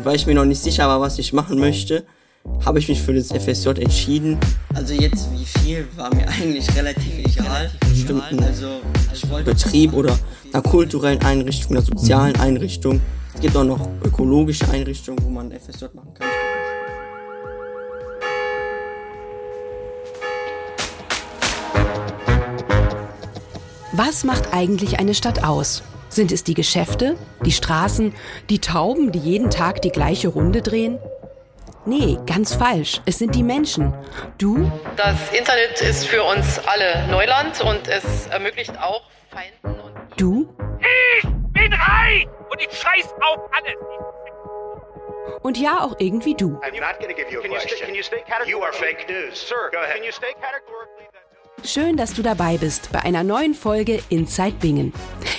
und weil ich mir noch nicht sicher war, was ich machen möchte, habe ich mich für das FSJ entschieden. Also jetzt wie viel war mir eigentlich relativ egal. Bestimmten also Betrieb oder einer kulturellen Einrichtung, einer sozialen Einrichtung. Es gibt auch noch ökologische Einrichtungen, wo man FSJ machen kann. Was macht eigentlich eine Stadt aus? Sind es die Geschäfte, die Straßen, die Tauben, die jeden Tag die gleiche Runde drehen? Nee, ganz falsch. Es sind die Menschen. Du? Das Internet ist für uns alle Neuland und es ermöglicht auch Feinden und. Du? Ich bin reich und ich scheiß auf alles. Und ja, auch irgendwie du. I'm not to give you a Can you stay- question. can you stay You are fake news. Sir, Go ahead. can you stay categorically that Schön, dass du dabei bist bei einer neuen Folge Inside Bingen.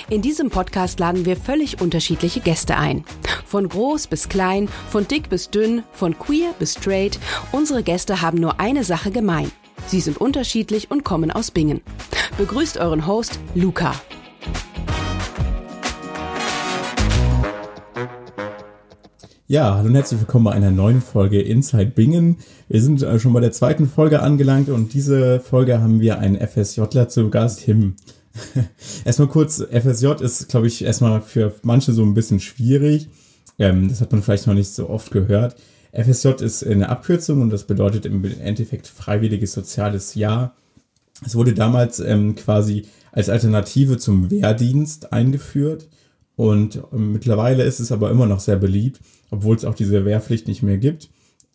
In diesem Podcast laden wir völlig unterschiedliche Gäste ein. Von groß bis klein, von dick bis dünn, von queer bis straight. Unsere Gäste haben nur eine Sache gemein. Sie sind unterschiedlich und kommen aus Bingen. Begrüßt euren Host Luca. Ja, hallo und herzlich willkommen bei einer neuen Folge Inside Bingen. Wir sind äh, schon bei der zweiten Folge angelangt und diese Folge haben wir einen FSJler zu Gast, Him. erstmal kurz, FSJ ist, glaube ich, erstmal für manche so ein bisschen schwierig. Ähm, das hat man vielleicht noch nicht so oft gehört. FSJ ist eine Abkürzung und das bedeutet im Endeffekt freiwilliges soziales Jahr. Es wurde damals ähm, quasi als Alternative zum Wehrdienst eingeführt und mittlerweile ist es aber immer noch sehr beliebt, obwohl es auch diese Wehrpflicht nicht mehr gibt,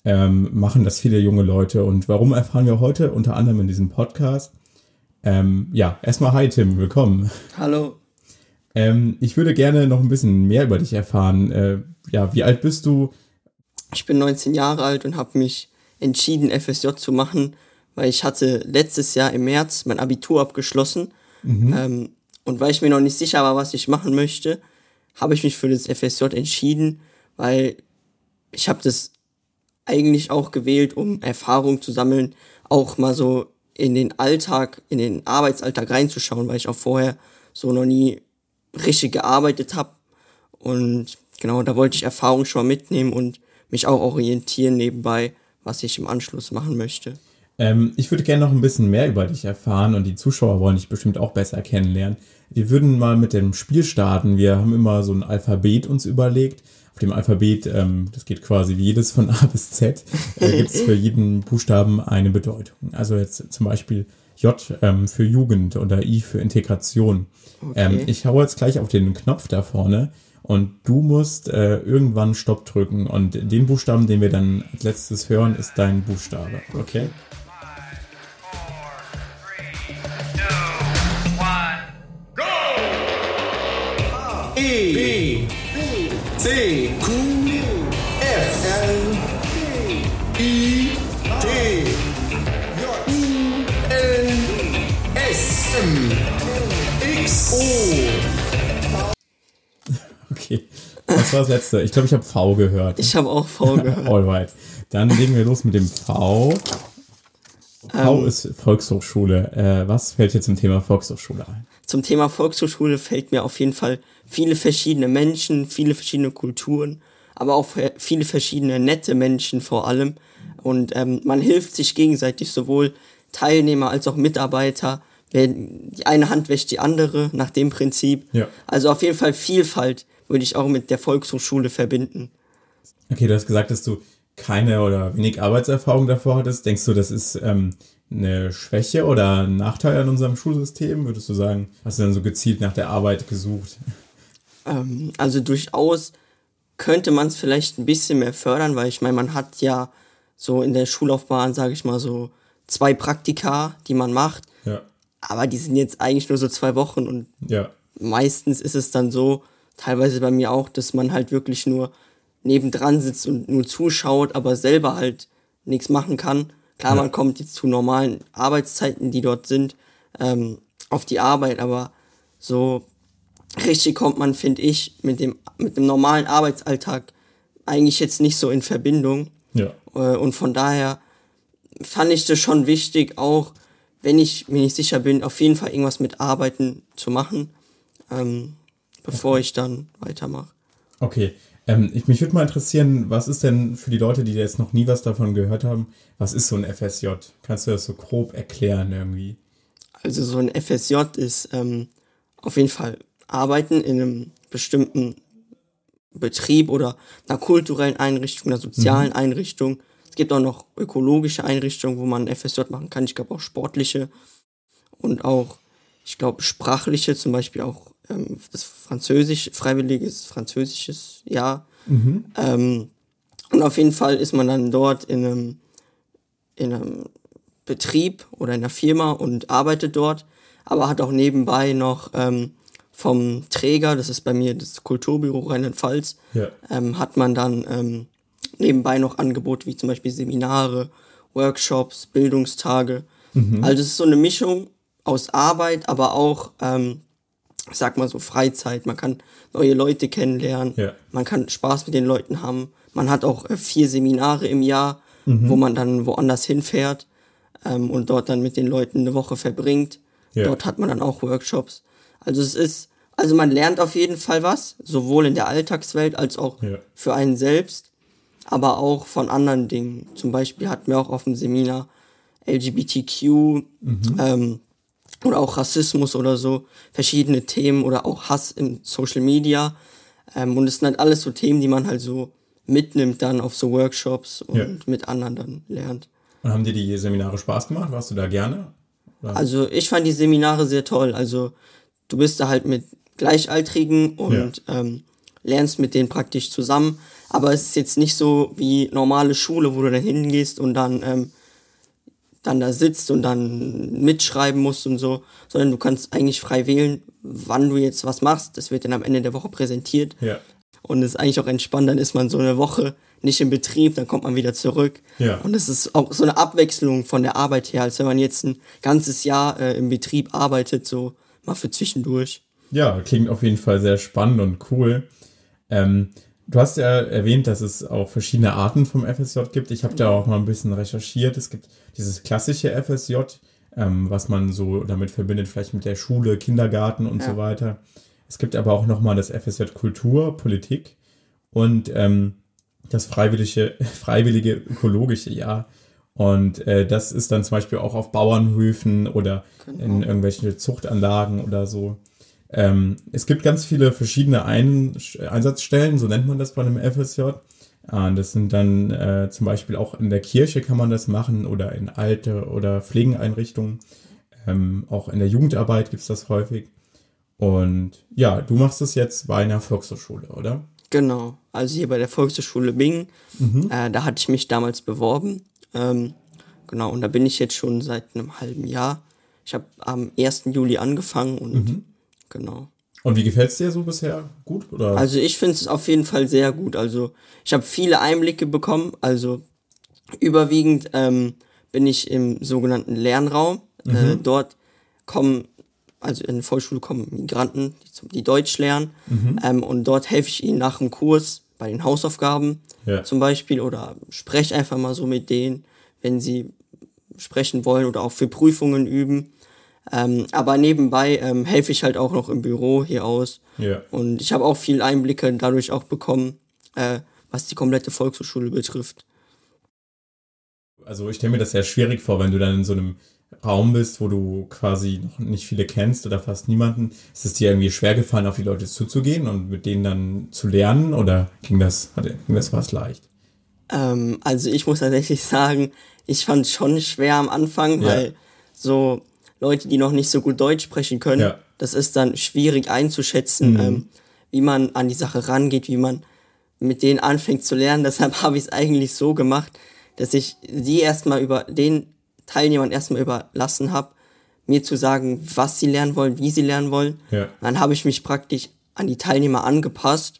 ähm, machen das viele junge Leute. Und warum erfahren wir heute unter anderem in diesem Podcast? Ähm, ja, erstmal hi Tim, willkommen. Hallo, Ähm, ich würde gerne noch ein bisschen mehr über dich erfahren. Äh, ja, wie alt bist du? ich bin 19 Jahre alt und habe mich entschieden, FSJ zu machen, weil ich hatte letztes Jahr im März mein Abitur abgeschlossen. Ähm, und weil ich mir noch nicht sicher war, was ich machen möchte, habe ich mich für das FSJ entschieden, weil ich habe das eigentlich auch gewählt, um Erfahrung zu sammeln, auch mal so in den Alltag, in den Arbeitsalltag reinzuschauen, weil ich auch vorher so noch nie richtig gearbeitet habe. Und genau, da wollte ich Erfahrung schon mal mitnehmen und mich auch orientieren nebenbei, was ich im Anschluss machen möchte. Ähm, ich würde gerne noch ein bisschen mehr über dich erfahren und die Zuschauer wollen dich bestimmt auch besser kennenlernen. Wir würden mal mit dem Spiel starten. Wir haben immer so ein Alphabet uns überlegt. Auf dem Alphabet, ähm, das geht quasi wie jedes von A bis Z, äh, gibt es für jeden Buchstaben eine Bedeutung. Also jetzt zum Beispiel J ähm, für Jugend oder I für Integration. Ähm, ich hau jetzt gleich auf den Knopf da vorne und du musst äh, irgendwann Stopp drücken und den Buchstaben, den wir dann als letztes hören, ist dein Buchstabe. Okay? B C Q F L I T U N S M X O Okay. Das war das letzte. Ich glaube, ich habe V gehört. Ich habe auch V gehört. Alright. Dann legen wir los mit dem V. V Ähm. ist Volkshochschule. Äh, was fällt dir zum Thema Volkshochschule ein? Zum Thema Volkshochschule fällt mir auf jeden Fall viele verschiedene Menschen, viele verschiedene Kulturen, aber auch viele verschiedene nette Menschen vor allem. Und ähm, man hilft sich gegenseitig, sowohl Teilnehmer als auch Mitarbeiter. Die eine Hand wäscht die andere nach dem Prinzip. Ja. Also auf jeden Fall Vielfalt würde ich auch mit der Volkshochschule verbinden. Okay, du hast gesagt, dass du keine oder wenig Arbeitserfahrung davor hattest. Denkst du, das ist ähm, eine Schwäche oder ein Nachteil an unserem Schulsystem? Würdest du sagen, hast du dann so gezielt nach der Arbeit gesucht? Ähm, also durchaus könnte man es vielleicht ein bisschen mehr fördern, weil ich meine, man hat ja so in der Schullaufbahn, sage ich mal so, zwei Praktika, die man macht, Ja. aber die sind jetzt eigentlich nur so zwei Wochen und Ja. meistens ist es dann so, teilweise bei mir auch, dass man halt wirklich nur nebendran sitzt und nur zuschaut, aber selber halt nichts machen kann. Klar, Ja. man kommt jetzt zu normalen Arbeitszeiten, die dort sind, ähm, auf die Arbeit, aber so richtig kommt man, finde ich, mit dem, mit dem normalen Arbeitsalltag eigentlich jetzt nicht so in Verbindung. Ja. Äh, Und von daher fand ich das schon wichtig, auch wenn ich mir nicht sicher bin, auf jeden Fall irgendwas mit Arbeiten zu machen, ähm, bevor ich dann weitermache. Okay. Ähm, ich, mich würde mal interessieren, was ist denn für die Leute, die jetzt noch nie was davon gehört haben, was ist so ein FSJ? Kannst du das so grob erklären irgendwie? Also so ein FSJ ist ähm, auf jeden Fall Arbeiten in einem bestimmten Betrieb oder einer kulturellen Einrichtung, einer sozialen Einrichtung. Es gibt auch noch ökologische Einrichtungen, wo man FSJ machen kann. Ich glaube auch sportliche und auch, ich glaube, sprachliche, zum Beispiel auch ähm, das Französisch, freiwilliges französisches Jahr. Ähm, und auf jeden Fall ist man dann dort in einem, in einem Betrieb oder in einer Firma und arbeitet dort, aber hat auch nebenbei noch ähm, vom Träger, das ist bei mir das Kulturbüro Rheinland-Pfalz, Ja. ähm, hat man dann ähm, nebenbei noch Angebote wie zum Beispiel Seminare, Workshops, Bildungstage. Also es ist so eine Mischung aus Arbeit, aber auch, ähm, ich sag mal so, Freizeit. Man kann neue Leute kennenlernen, Ja. man kann Spaß mit den Leuten haben. Man hat auch äh, vier Seminare im Jahr, wo man dann woanders hinfährt ähm, und dort dann mit den Leuten eine Woche verbringt. Ja. Dort hat man dann auch Workshops. Also es ist, also man lernt auf jeden Fall was, sowohl in der Alltagswelt als auch Ja. für einen selbst, aber auch von anderen Dingen. Zum Beispiel hatten wir auch auf dem Seminar LGBTQ ähm, oder auch Rassismus oder so, verschiedene Themen oder auch Hass in Social Media. Ähm, und es sind halt alles so Themen, die man halt so mitnimmt dann auf so Workshops und Ja. mit anderen dann lernt. Und haben dir die Seminare Spaß gemacht? Warst du da gerne? Also ich fand die Seminare sehr toll. Also du bist da halt mit Gleichaltrigen und ähm, lernst mit denen praktisch zusammen. Aber es ist jetzt nicht so wie normale Schule, wo du dann hingehst und dann, ähm, dann da sitzt und dann mitschreiben musst und so, sondern du kannst eigentlich frei wählen, wann du jetzt was machst. Das wird dann am Ende der Woche präsentiert. Ja. Und es ist eigentlich auch entspannt, dann ist man so eine Woche nicht im Betrieb, dann kommt man wieder zurück. Ja. Und es ist auch so eine Abwechslung von der Arbeit her, als wenn man jetzt ein ganzes Jahr äh, im Betrieb arbeitet, so mal für zwischendurch. Ja, klingt auf jeden Fall sehr spannend und cool. Ähm, du hast ja erwähnt, dass es auch verschiedene Arten vom FSJ gibt. Ich habe da auch mal ein bisschen recherchiert. Es gibt dieses klassische FSJ, ähm, was man so damit verbindet, vielleicht mit der Schule, Kindergarten und so weiter. Es gibt aber auch nochmal das FSJ Kultur, Politik und ähm, das freiwillige, freiwillige ökologische Jahr. Und äh, das ist dann zum Beispiel auch auf Bauernhöfen oder in irgendwelchen Zuchtanlagen oder so. Ähm, es gibt ganz viele verschiedene Ein Einsatzstellen, so nennt man das bei einem FSJ. Äh, das sind dann äh, zum Beispiel auch in der Kirche kann man das machen oder in alte oder Pflegeneinrichtungen. Ähm, auch in der Jugendarbeit gibt es das häufig. Und ja, du machst es jetzt bei einer Volkshochschule, oder? Genau, also hier bei der Volkshochschule Bingen, äh, da hatte ich mich damals beworben. Ähm, genau, und da bin ich jetzt schon seit einem halben Jahr. Ich habe am 1. Juli angefangen und genau. Und wie gefällt es dir so bisher? Gut? Oder? Also ich finde es auf jeden Fall sehr gut. Also ich habe viele Einblicke bekommen. Also überwiegend ähm, bin ich im sogenannten Lernraum. Äh, dort kommen, also in der Volksschule kommen Migranten, die, die Deutsch lernen. Ähm, und dort helfe ich ihnen nach dem Kurs bei den Hausaufgaben Ja. zum Beispiel oder spreche einfach mal so mit denen, wenn sie sprechen wollen oder auch für Prüfungen üben. Ähm, aber nebenbei ähm, helfe ich halt auch noch im Büro hier aus. Ja. Und ich habe auch viel Einblicke dadurch auch bekommen, äh, was die komplette Volkshochschule betrifft. Also ich stelle mir das sehr schwierig vor, wenn du dann in so einem Raum bist, wo du quasi noch nicht viele kennst oder fast niemanden. Ist es dir irgendwie schwer gefallen, auf die Leute zuzugehen und mit denen dann zu lernen oder ging das, ging das fast leicht? Ähm, also ich muss tatsächlich sagen, ich fand es schon schwer am Anfang, Ja. weil so Leute, die noch nicht so gut Deutsch sprechen können, Ja. das ist dann schwierig einzuschätzen, ähm, wie man an die Sache rangeht, wie man mit denen anfängt zu lernen. Deshalb habe ich es eigentlich so gemacht, dass ich die erstmal über den Teilnehmern erstmal überlassen habe, mir zu sagen, was sie lernen wollen, wie sie lernen wollen. Ja. Dann habe ich mich praktisch an die Teilnehmer angepasst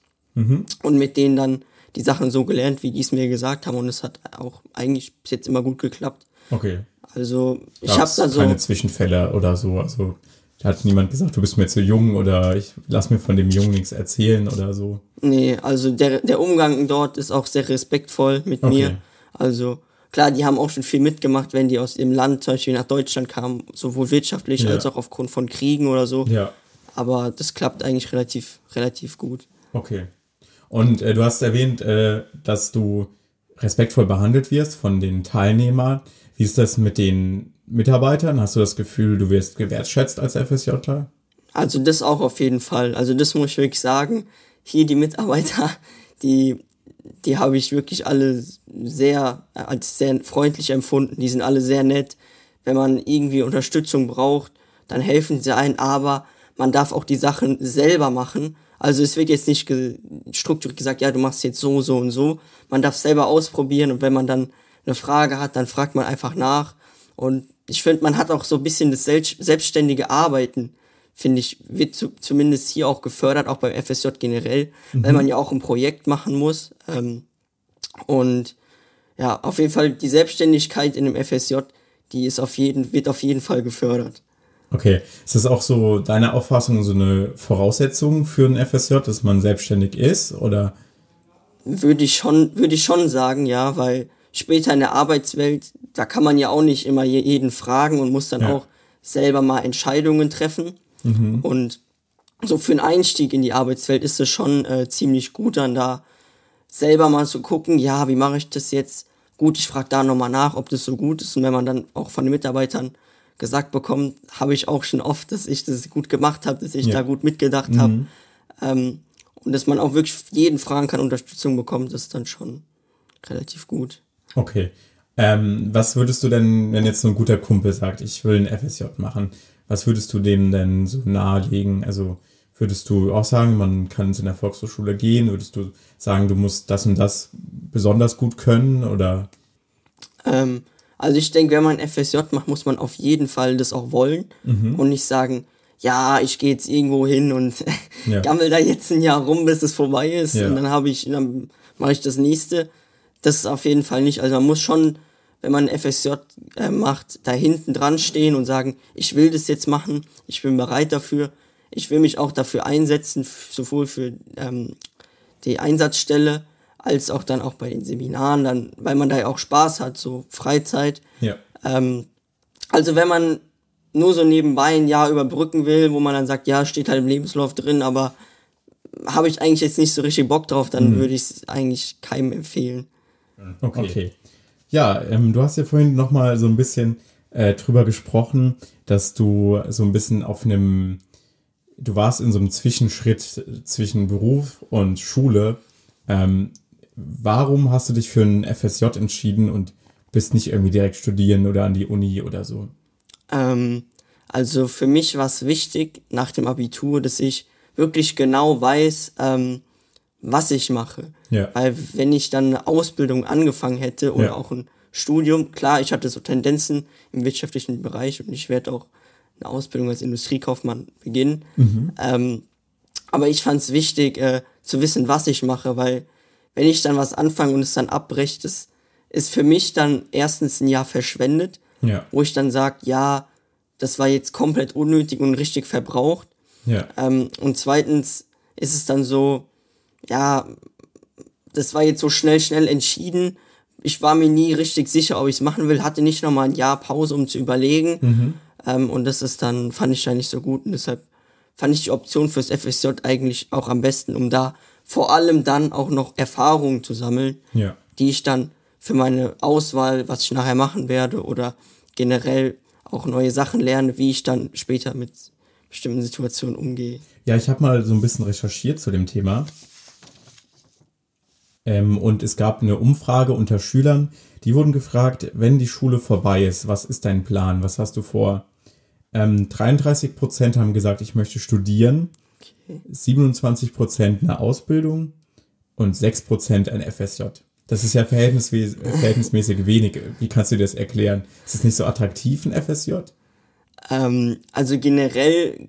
und mit denen dann die Sachen so gelernt, wie die es mir gesagt haben. Und es hat auch eigentlich bis jetzt immer gut geklappt. Okay. Also ich habe da so, keine Zwischenfälle oder so. Also da hat niemand gesagt, du bist mir zu jung oder ich lass mir von dem Jungen nichts erzählen oder so. nee, also der, der Umgang dort ist auch sehr respektvoll mit Okay. mir. Also klar, die haben auch schon viel mitgemacht, wenn die aus dem Land zum Beispiel nach Deutschland kamen, sowohl wirtschaftlich Ja. als auch aufgrund von Kriegen oder so. Ja. Aber das klappt eigentlich relativ, relativ gut. Okay. Und äh, du hast erwähnt, äh, dass du respektvoll behandelt wirst von den Teilnehmern. Wie ist das mit den Mitarbeitern? Hast du das Gefühl, du wirst gewertschätzt als FSJler? Also das auch auf jeden Fall. Also das muss ich wirklich sagen. Hier die Mitarbeiter, die, die habe ich wirklich alle sehr, als sehr freundlich empfunden. Die sind alle sehr nett. Wenn man irgendwie Unterstützung braucht, dann helfen sie ein, aber man darf auch die Sachen selber machen. Also es wird jetzt nicht ge strukturiert gesagt, ja, du machst jetzt so, so und so. Man darf selber ausprobieren und wenn man dann eine Frage hat, dann fragt man einfach nach. Und ich finde, man hat auch so ein bisschen das selbstständige Arbeiten, finde ich, wird zu, zumindest hier auch gefördert, auch beim FSJ generell, mhm. weil man ja auch ein Projekt machen muss. Ähm, und ja, auf jeden Fall die Selbstständigkeit in dem FSJ, die ist auf jeden, wird auf jeden Fall gefördert. Okay, ist das auch so deine Auffassung, so eine Voraussetzung für ein FSJ, dass man selbstständig ist, oder? Würde ich schon, würde ich schon sagen, ja, weil später in der Arbeitswelt, da kann man ja auch nicht immer jeden fragen und muss dann ja. auch selber mal Entscheidungen treffen. Mhm. Und so für einen Einstieg in die Arbeitswelt ist es schon äh, ziemlich gut, dann da selber mal zu gucken, ja, wie mache ich das jetzt? Gut, ich frage da nochmal nach, ob das so gut ist. Und wenn man dann auch von den Mitarbeitern gesagt bekommen, habe ich auch schon oft, dass ich das gut gemacht habe, dass ich ja. da gut mitgedacht mhm. habe. Ähm, und dass man auch wirklich jeden fragen kann, Unterstützung bekommt, das ist dann schon relativ gut. Okay. Ähm, was würdest du denn, wenn jetzt so ein guter Kumpel sagt, ich will ein FSJ machen, was würdest du dem denn so nahelegen? Also würdest du auch sagen, man kann in der Volkshochschule gehen? Würdest du sagen, du musst das und das besonders gut können oder? Ähm, also ich denke, wenn man FSJ macht, muss man auf jeden Fall das auch wollen mhm. und nicht sagen, ja, ich gehe jetzt irgendwo hin und ja. gammel da jetzt ein Jahr rum, bis es vorbei ist ja. und dann habe ich, dann mache ich das nächste. Das ist auf jeden Fall nicht. Also man muss schon, wenn man FSJ äh, macht, da hinten dran stehen und sagen, ich will das jetzt machen, ich bin bereit dafür, ich will mich auch dafür einsetzen, sowohl für ähm, die Einsatzstelle als auch dann auch bei den Seminaren, dann, weil man da ja auch Spaß hat, so Freizeit. Ja. Ähm, also wenn man nur so nebenbei ein Jahr überbrücken will, wo man dann sagt, ja, steht halt im Lebenslauf drin, aber habe ich eigentlich jetzt nicht so richtig Bock drauf, dann mhm. würde ich es eigentlich keinem empfehlen. Okay. okay. Ja, ähm, du hast ja vorhin nochmal so ein bisschen äh, drüber gesprochen, dass du so ein bisschen auf einem, du warst in so einem Zwischenschritt zwischen Beruf und Schule. Ähm, warum hast du dich für ein FSJ entschieden und bist nicht irgendwie direkt studieren oder an die Uni oder so? Ähm, also für mich war es wichtig nach dem Abitur, dass ich wirklich genau weiß, ähm, was ich mache. Ja. Weil wenn ich dann eine Ausbildung angefangen hätte oder ja. auch ein Studium, klar, ich hatte so Tendenzen im wirtschaftlichen Bereich und ich werde auch eine Ausbildung als Industriekaufmann beginnen. Mhm. Ähm, aber ich fand es wichtig äh, zu wissen, was ich mache, weil wenn ich dann was anfange und es dann abbricht, das ist für mich dann erstens ein Jahr verschwendet, ja. wo ich dann sage, ja, das war jetzt komplett unnötig und richtig verbraucht. Ja. Ähm, und zweitens ist es dann so, ja, das war jetzt so schnell, schnell entschieden. Ich war mir nie richtig sicher, ob ich es machen will, hatte nicht nochmal ein Jahr Pause, um zu überlegen. Mhm. Ähm, und das ist dann, fand ich dann nicht so gut. Und deshalb fand ich die Option fürs FSJ eigentlich auch am besten, um da vor allem dann auch noch Erfahrungen zu sammeln, ja. die ich dann für meine Auswahl, was ich nachher machen werde oder generell auch neue Sachen lerne, wie ich dann später mit bestimmten Situationen umgehe. Ja, ich habe mal so ein bisschen recherchiert zu dem Thema. Ähm, und es gab eine Umfrage unter Schülern, die wurden gefragt, wenn die Schule vorbei ist, was ist dein Plan, was hast du vor? Ähm, 33 Prozent haben gesagt, ich möchte studieren. 27 Prozent eine Ausbildung und 6 Prozent ein FSJ. Das ist ja verhältnismäßig, wenig. Wie kannst du dir das erklären? Ist es nicht so attraktiv, ein FSJ? Ähm, also generell,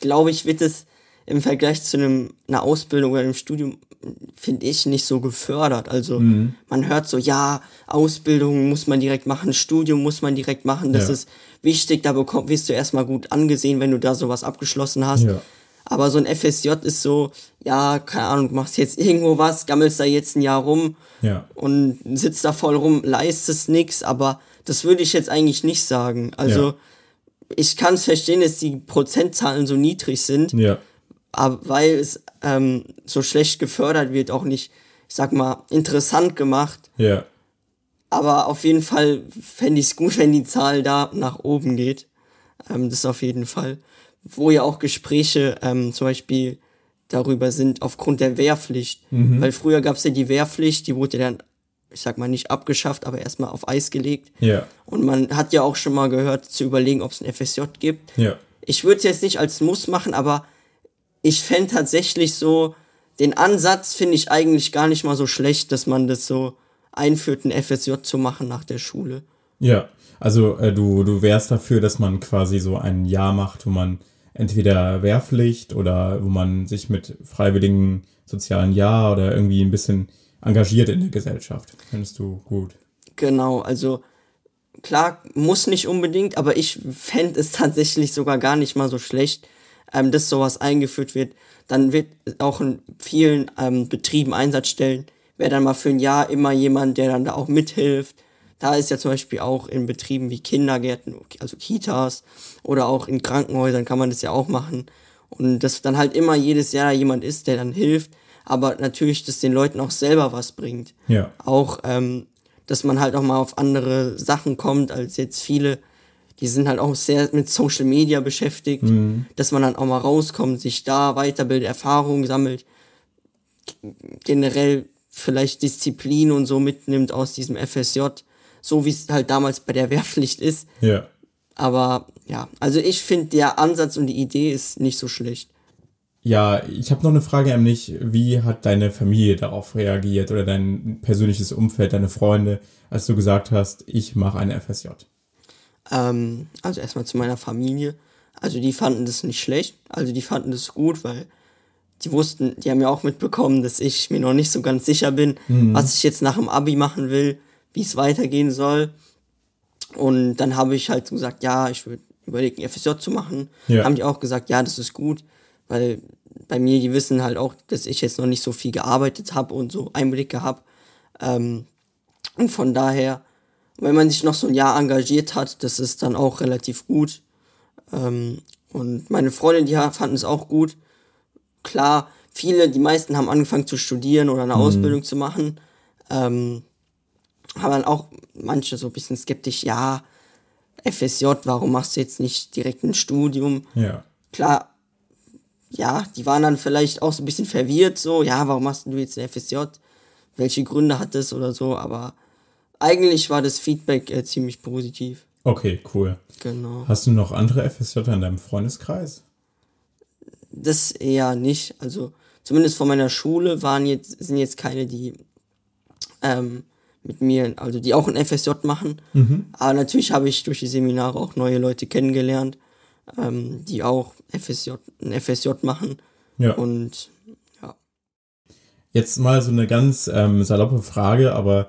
glaube ich, wird es im Vergleich zu einem, einer Ausbildung oder einem Studium, finde ich, nicht so gefördert. Also mhm. man hört so, ja, Ausbildung muss man direkt machen, Studium muss man direkt machen, das ja. ist wichtig, da bekomm, wirst du erstmal gut angesehen, wenn du da sowas abgeschlossen hast. Ja. Aber so ein FSJ ist so, ja, keine Ahnung, machst jetzt irgendwo was, gammelst da jetzt ein Jahr rum ja. und sitzt da voll rum, leistest nichts, aber das würde ich jetzt eigentlich nicht sagen. Also ja. ich kann es verstehen, dass die Prozentzahlen so niedrig sind. Ja. aber weil es ähm, so schlecht gefördert wird, auch nicht, ich sag mal, interessant gemacht. Ja. Aber auf jeden Fall fände ich es gut, wenn die Zahl da nach oben geht. Ähm, das auf jeden Fall. Wo ja auch Gespräche ähm, zum Beispiel darüber sind, aufgrund der Wehrpflicht. Weil früher gab es ja die Wehrpflicht, die wurde dann, ich sag mal, nicht abgeschafft, aber erstmal auf Eis gelegt. Ja. Und man hat ja auch schon mal gehört, zu überlegen, ob es ein FSJ gibt. Ja. Ich würde es jetzt nicht als Muss machen, aber ich fände tatsächlich so, den Ansatz finde ich eigentlich gar nicht mal so schlecht, dass man das so einführt, ein FSJ zu machen nach der Schule. Ja, also äh, du, du wärst dafür, dass man quasi so ein Jahr macht, wo man entweder Wehrpflicht oder wo man sich mit freiwilligen sozialen Jahr oder irgendwie ein bisschen engagiert in der Gesellschaft. Findest du gut? Genau, also klar, muss nicht unbedingt, aber ich fände es tatsächlich sogar gar nicht mal so schlecht, ähm, dass sowas eingeführt wird. Dann wird auch in vielen ähm, Betrieben Einsatzstellen, wäre dann mal für ein Jahr immer jemand, der dann da auch mithilft. Da ist ja zum Beispiel auch in Betrieben wie Kindergärten, also Kitas oder auch in Krankenhäusern kann man das ja auch machen. Und dass dann halt immer jedes Jahr jemand ist, der dann hilft, aber natürlich, dass den Leuten auch selber was bringt. Ja. Auch, ähm, dass man halt auch mal auf andere Sachen kommt, als jetzt viele, die sind halt auch sehr mit Social Media beschäftigt, dass man dann auch mal rauskommt, sich da weiterbildet, Erfahrungen sammelt, generell vielleicht Disziplin und so mitnimmt aus diesem FSJ, so wie es halt damals bei der Wehrpflicht ist. Ja. Aber ja, also ich finde, der Ansatz und die Idee ist nicht so schlecht. Ja, ich habe noch eine Frage nämlich, wie hat deine Familie darauf reagiert oder dein persönliches Umfeld, deine Freunde, als du gesagt hast, ich mache eine FSJ? Ähm, also erstmal zu meiner Familie. Also die fanden das nicht schlecht. Also die fanden das gut, weil die wussten, die haben ja auch mitbekommen, dass ich mir noch nicht so ganz sicher bin, was ich jetzt nach dem Abi machen will, wie es weitergehen soll. Und dann habe ich halt gesagt, ja, ich würde überlegen, FSJ zu machen. Ja. Haben die auch gesagt, ja, das ist gut, weil bei mir, die wissen halt auch, dass ich jetzt noch nicht so viel gearbeitet habe und so Einblicke habe. Ähm, und von daher, wenn man sich noch so ein Jahr engagiert hat, das ist dann auch relativ gut. Ähm, und meine Freundin, die fanden es auch gut. Klar, viele, die meisten haben angefangen zu studieren oder eine Ausbildung zu machen. Ähm, haben dann auch manche so ein bisschen skeptisch, ja, FSJ, warum machst du jetzt nicht direkt ein Studium? Ja. Klar, ja, die waren dann vielleicht auch so ein bisschen verwirrt, so, ja, warum machst du jetzt ein FSJ? Welche Gründe hat das oder so, aber eigentlich war das Feedback äh, ziemlich positiv. Okay, cool. Genau. Hast du noch andere FSJ in deinem Freundeskreis? Das eher nicht. Also zumindest von meiner Schule waren jetzt, sind jetzt keine, die ähm, mit mir, also die auch ein FSJ machen. Aber natürlich habe ich durch die Seminare auch neue Leute kennengelernt, ähm, die auch FSJ, ein FSJ machen. Ja. Und ja. Jetzt mal so eine ganz ähm, saloppe Frage, aber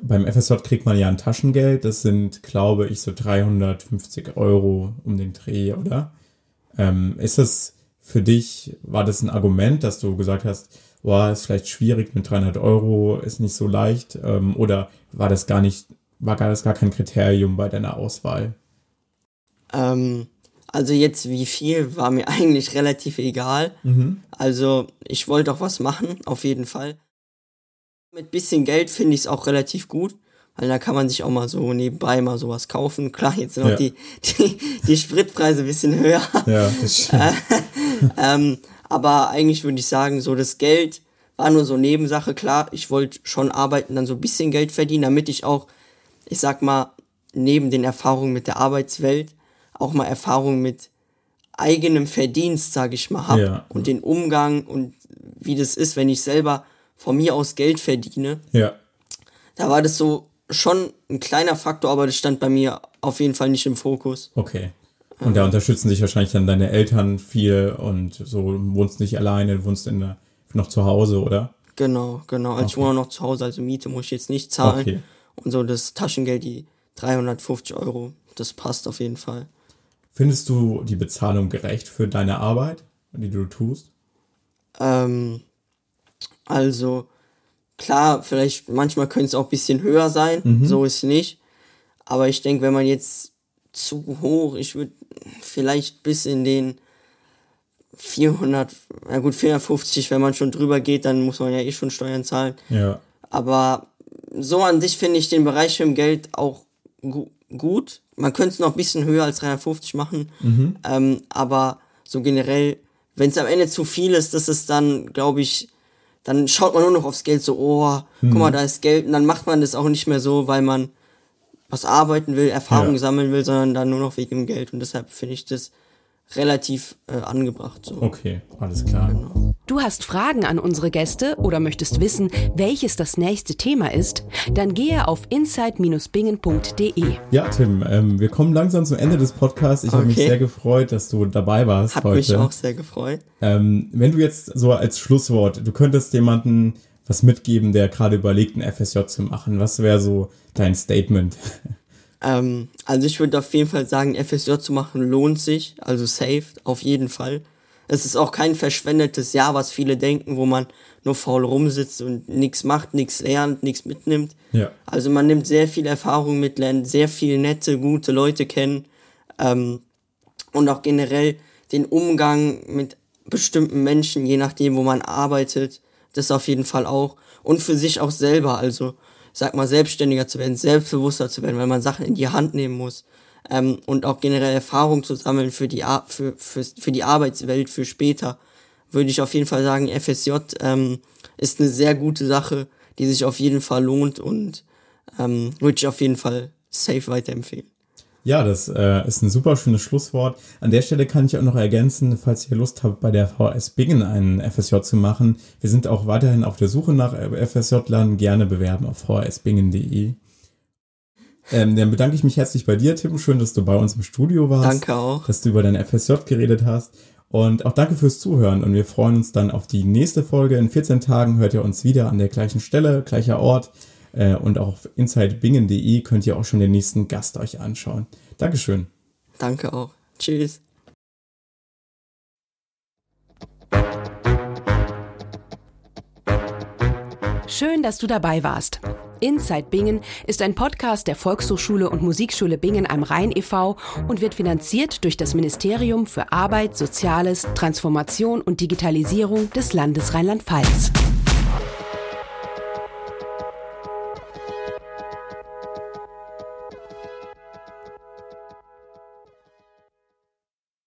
beim FSJ kriegt man ja ein Taschengeld. Das sind, glaube ich, so 350 Euro um den Dreh, oder? Ähm, ist das für dich, war das ein Argument, dass du gesagt hast, boah, ist vielleicht schwierig mit 300 Euro, ist nicht so leicht? Ähm, oder war das gar nicht, war gar, das gar kein Kriterium bei deiner Auswahl? Ähm, also jetzt wie viel war mir eigentlich relativ egal. Also ich wollte auch was machen, auf jeden Fall. Mit bisschen Geld finde ich es auch relativ gut, weil da kann man sich auch mal so nebenbei mal sowas kaufen. Klar, jetzt sind auch Ja. die, die, die Spritpreise ein bisschen höher. Ja, das stimmt. ähm, aber eigentlich würde ich sagen, so das Geld war nur so Nebensache. Klar, ich wollte schon arbeiten, dann so ein bisschen Geld verdienen, damit ich auch, ich sag mal, neben den Erfahrungen mit der Arbeitswelt auch mal Erfahrungen mit eigenem Verdienst, sage ich mal, hab Ja. und den Umgang und wie das ist, wenn ich selber von mir aus Geld verdiene. ja. Da war das so schon ein kleiner Faktor, aber das stand bei mir auf jeden Fall nicht im Fokus. Okay. Und da unterstützen sich wahrscheinlich dann deine Eltern viel und so du wohnst nicht alleine, du wohnst in der, noch zu Hause, oder? Genau, genau. Also ich Okay. wohne noch zu Hause, also Miete muss ich jetzt nicht zahlen. Okay. Und so das Taschengeld, die 350 Euro, das passt auf jeden Fall. Findest du die Bezahlung gerecht für deine Arbeit, die du tust? Ähm, also, klar, vielleicht manchmal könnte es auch ein bisschen höher sein, so ist nicht. Aber ich denke, wenn man jetzt zu hoch, ich würde vielleicht bis in den 400, na gut, 450, wenn man schon drüber geht, dann muss man ja eh schon Steuern zahlen. Ja. Aber so an sich finde ich den Bereich für Geld auch gu gut. Man könnte es noch ein bisschen höher als 350 machen. Ähm, aber so generell, wenn es am Ende zu viel ist, das ist dann, glaube ich, dann schaut man nur noch aufs Geld so, oh, guck mal, da ist Geld. Und dann macht man das auch nicht mehr so, weil man was arbeiten will, Erfahrung Ja. sammeln will, sondern dann nur noch wegen dem Geld. Und deshalb finde ich das relativ äh, angebracht. So. Okay, alles klar. Du hast Fragen an unsere Gäste oder möchtest wissen, welches das nächste Thema ist? Dann gehe auf inside-bingen.de. Ja, Tim, ähm, wir kommen langsam zum Ende des Podcasts. Ich habe mich Okay. sehr gefreut, dass du dabei warst Hat heute. mich auch sehr gefreut. Ähm, wenn du jetzt so als Schlusswort, du könntest jemanden was mitgeben, der gerade überlegt, ein FSJ zu machen. Was wäre so dein Statement? Ähm, also ich würde auf jeden Fall sagen, FSJ zu machen lohnt sich, also safe, auf jeden Fall. Es ist auch kein verschwendetes Jahr, was viele denken, wo man nur faul rumsitzt und nichts macht, nichts lernt, nichts mitnimmt. Ja. Also man nimmt sehr viel Erfahrung mit, lernt sehr viele nette, gute Leute kennen ähm, und auch generell den Umgang mit bestimmten Menschen, je nachdem, wo man arbeitet, das auf jeden Fall auch. Und für sich auch selber, also sag mal, selbstständiger zu werden, selbstbewusster zu werden, weil man Sachen in die Hand nehmen muss. Ähm, und auch generell Erfahrung zu sammeln für die, Ar für, für, für die Arbeitswelt, für später, würde ich auf jeden Fall sagen, FSJ ähm, ist eine sehr gute Sache, die sich auf jeden Fall lohnt und ähm, würde ich auf jeden Fall safe weiterempfehlen. Ja, das äh, ist ein super schönes Schlusswort. An der Stelle kann ich auch noch ergänzen, falls ihr Lust habt, bei der VS Bingen einen FSJ zu machen. Wir sind auch weiterhin auf der Suche nach FSJ-Lern. Gerne bewerben auf vsbingen.de. Ähm, dann bedanke ich mich herzlich bei dir, Tim. Schön, dass du bei uns im Studio warst. Danke auch. Dass du über dein FSJ geredet hast. Und auch danke fürs Zuhören. Und wir freuen uns dann auf die nächste Folge. In 14 Tagen hört ihr uns wieder an der gleichen Stelle, gleicher Ort. Äh, und auch auf insidebingen.de könnt ihr auch schon den nächsten Gast euch anschauen. Dankeschön. Danke auch. Tschüss. Schön, dass du dabei warst. Inside Bingen ist ein Podcast der Volkshochschule und Musikschule Bingen am Rhein e.V. und wird finanziert durch das Ministerium für Arbeit, Soziales, Transformation und Digitalisierung des Landes Rheinland-Pfalz.